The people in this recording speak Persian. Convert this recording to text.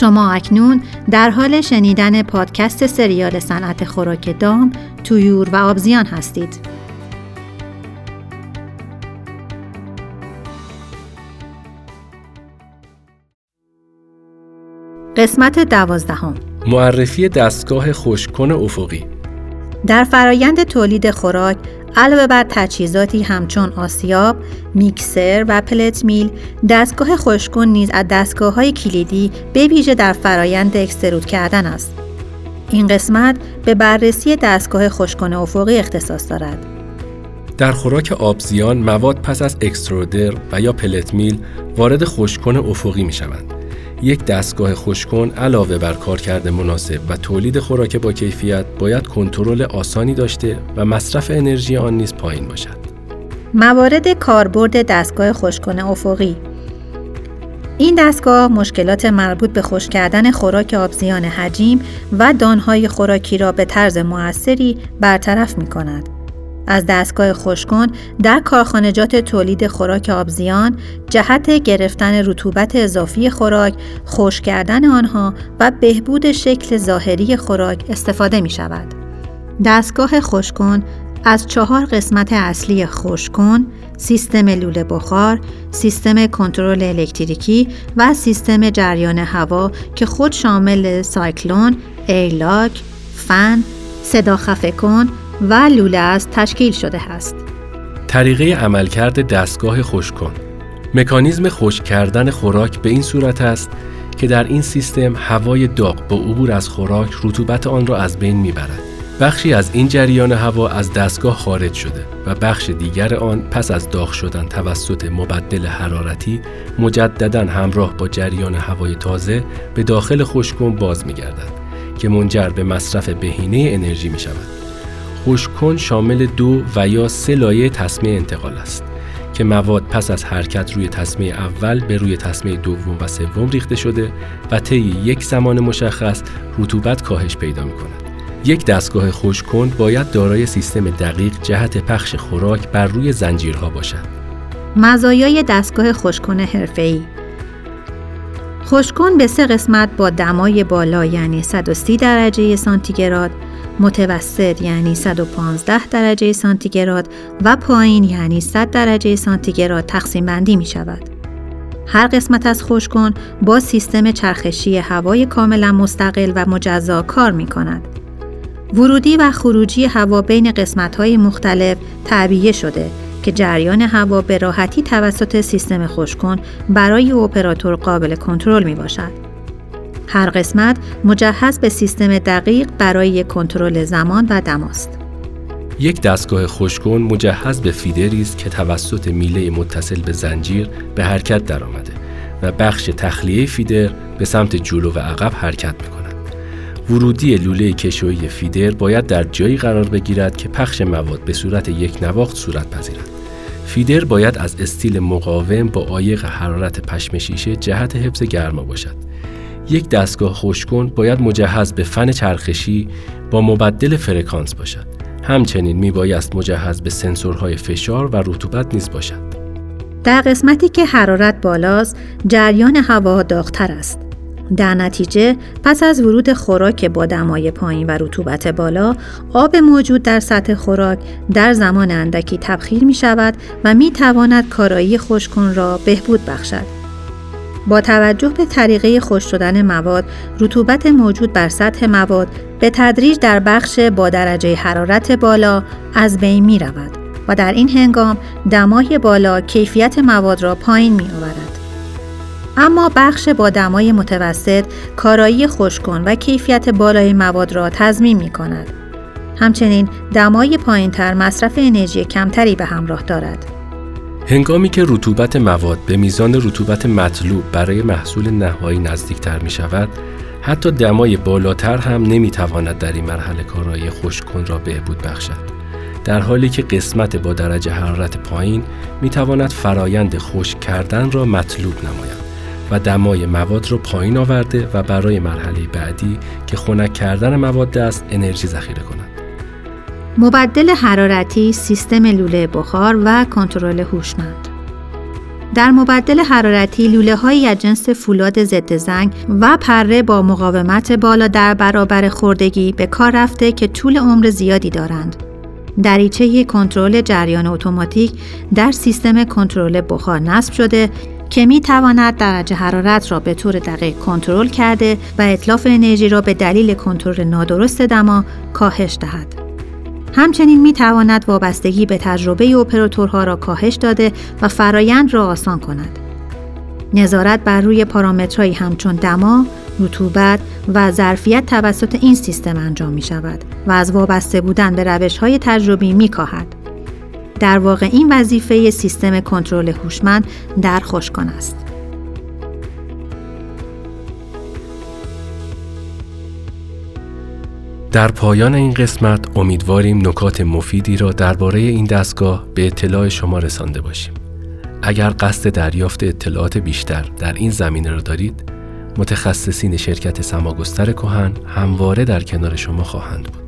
شما اکنون در حال شنیدن پادکست سریال صنعت خوراک دام، تویور و آبزیان هستید. قسمت دوازدهم معرفی دستگاه خوشکن افقی در فرایند تولید خوراک علاوه بر تجهیزاتی همچون آسیاب، میکسر و پلت میل، دستگاه خوشکن نیز از دستگاه های کلیدی به ویژه در فرایند اکسترود کردن است. این قسمت به بررسی دستگاه خوشکن افقی اختصاص دارد. در خوراک آبزیان مواد پس از اکسترودر و یا پلت میل وارد خوشکن افقی می شوند. یک دستگاه خوشکن علاوه بر کارکرد مناسب و تولید خوراک با کیفیت باید کنترل آسانی داشته و مصرف انرژی آن نیز پایین باشد. موارد کاربرد دستگاه خوشکن افقی این دستگاه مشکلات مربوط به خوش کردن خوراک آبزیان حجیم و دانهای خوراکی را به طرز موثری برطرف می کند. از دستگاه خوشکن در کارخانجات تولید خوراک آبزیان جهت گرفتن رطوبت اضافی خوراک، خوش کردن آنها و بهبود شکل ظاهری خوراک استفاده می شود. دستگاه خوشکن از چهار قسمت اصلی خوشکن، سیستم لوله بخار، سیستم کنترل الکتریکی و سیستم جریان هوا که خود شامل سایکلون، ایلاک، فن، صدا خفه کن و لوله از تشکیل شده است. طریقه عملکرد دستگاه خوشکن مکانیزم خشک کردن خوراک به این صورت است که در این سیستم هوای داغ با عبور از خوراک رطوبت آن را از بین می‌برد. بخشی از این جریان هوا از دستگاه خارج شده و بخش دیگر آن پس از داغ شدن توسط مبدل حرارتی مجددا همراه با جریان هوای تازه به داخل خوشکن باز میگردد که منجر به مصرف بهینه انرژی می شود. خوشکن شامل دو و یا سه لایه تصمیه انتقال است که مواد پس از حرکت روی تصمیه اول به روی تصمیه دوم و سوم ریخته شده و طی یک زمان مشخص رطوبت کاهش پیدا می کند. یک دستگاه خوشکن باید دارای سیستم دقیق جهت پخش خوراک بر روی زنجیرها باشد. مزایای دستگاه خوشکن حرفه‌ای خوشکن به سه قسمت با دمای بالا یعنی 130 درجه سانتیگراد متوسط یعنی 115 درجه سانتیگراد و پایین یعنی 100 درجه سانتیگراد تقسیم بندی می شود. هر قسمت از خوشکن با سیستم چرخشی هوای کاملا مستقل و مجزا کار می کند. ورودی و خروجی هوا بین قسمت های مختلف تعبیه شده که جریان هوا به راحتی توسط سیستم خوشکن برای اپراتور قابل کنترل می باشد. هر قسمت مجهز به سیستم دقیق برای کنترل زمان و دماست. یک دستگاه خوشکن مجهز به فیدری است که توسط میله متصل به زنجیر به حرکت درآمده و بخش تخلیه فیدر به سمت جلو و عقب حرکت می کند. ورودی لوله کشویی فیدر باید در جایی قرار بگیرد که پخش مواد به صورت یک نواخت صورت پذیرد. فیدر باید از استیل مقاوم با عایق حرارت پشم شیشه جهت حفظ گرما باشد. یک دستگاه خوشکن باید مجهز به فن چرخشی با مبدل فرکانس باشد. همچنین می بایست مجهز به سنسورهای فشار و رطوبت نیز باشد. در قسمتی که حرارت بالاست، جریان هوا داغتر است. در نتیجه پس از ورود خوراک با دمای پایین و رطوبت بالا آب موجود در سطح خوراک در زمان اندکی تبخیر می شود و می تواند کارایی خوشکن را بهبود بخشد. با توجه به طریقه خوش شدن مواد، رطوبت موجود بر سطح مواد به تدریج در بخش با درجه حرارت بالا از بین می رود و در این هنگام دمای بالا کیفیت مواد را پایین می آورد. اما بخش با دمای متوسط کارایی خوشکن و کیفیت بالای مواد را تضمین می کند. همچنین دمای پایینتر مصرف انرژی کمتری به همراه دارد. هنگامی که رطوبت مواد به میزان رطوبت مطلوب برای محصول نهایی نزدیکتر می شود، حتی دمای بالاتر هم نمی تواند در این مرحله کارایی خشککن را بهبود بخشد. در حالی که قسمت با درجه حرارت پایین می تواند فرایند خشک کردن را مطلوب نماید و دمای مواد را پایین آورده و برای مرحله بعدی که خنک کردن مواد است انرژی ذخیره کند. مبدل حرارتی، سیستم لوله بخار و کنترل هوشمند. در مبدل حرارتی لوله هایی از جنس فولاد ضد زنگ و پره با مقاومت بالا در برابر خوردگی به کار رفته که طول عمر زیادی دارند. دریچه کنترل جریان اتوماتیک در سیستم کنترل بخار نصب شده که می تواند درجه حرارت را به طور دقیق کنترل کرده و اطلاف انرژی را به دلیل کنترل نادرست دما کاهش دهد. همچنین می تواند وابستگی به تجربه اپراتورها را کاهش داده و فرایند را آسان کند. نظارت بر روی پارامترهایی همچون دما، رطوبت و ظرفیت توسط این سیستم انجام می شود و از وابسته بودن به روش های تجربی می کاهد. در واقع این وظیفه سیستم کنترل هوشمند در خوشکن است. در پایان این قسمت امیدواریم نکات مفیدی را درباره این دستگاه به اطلاع شما رسانده باشیم. اگر قصد دریافت اطلاعات بیشتر در این زمینه را دارید، متخصصین شرکت سماگستر کهن همواره در کنار شما خواهند بود.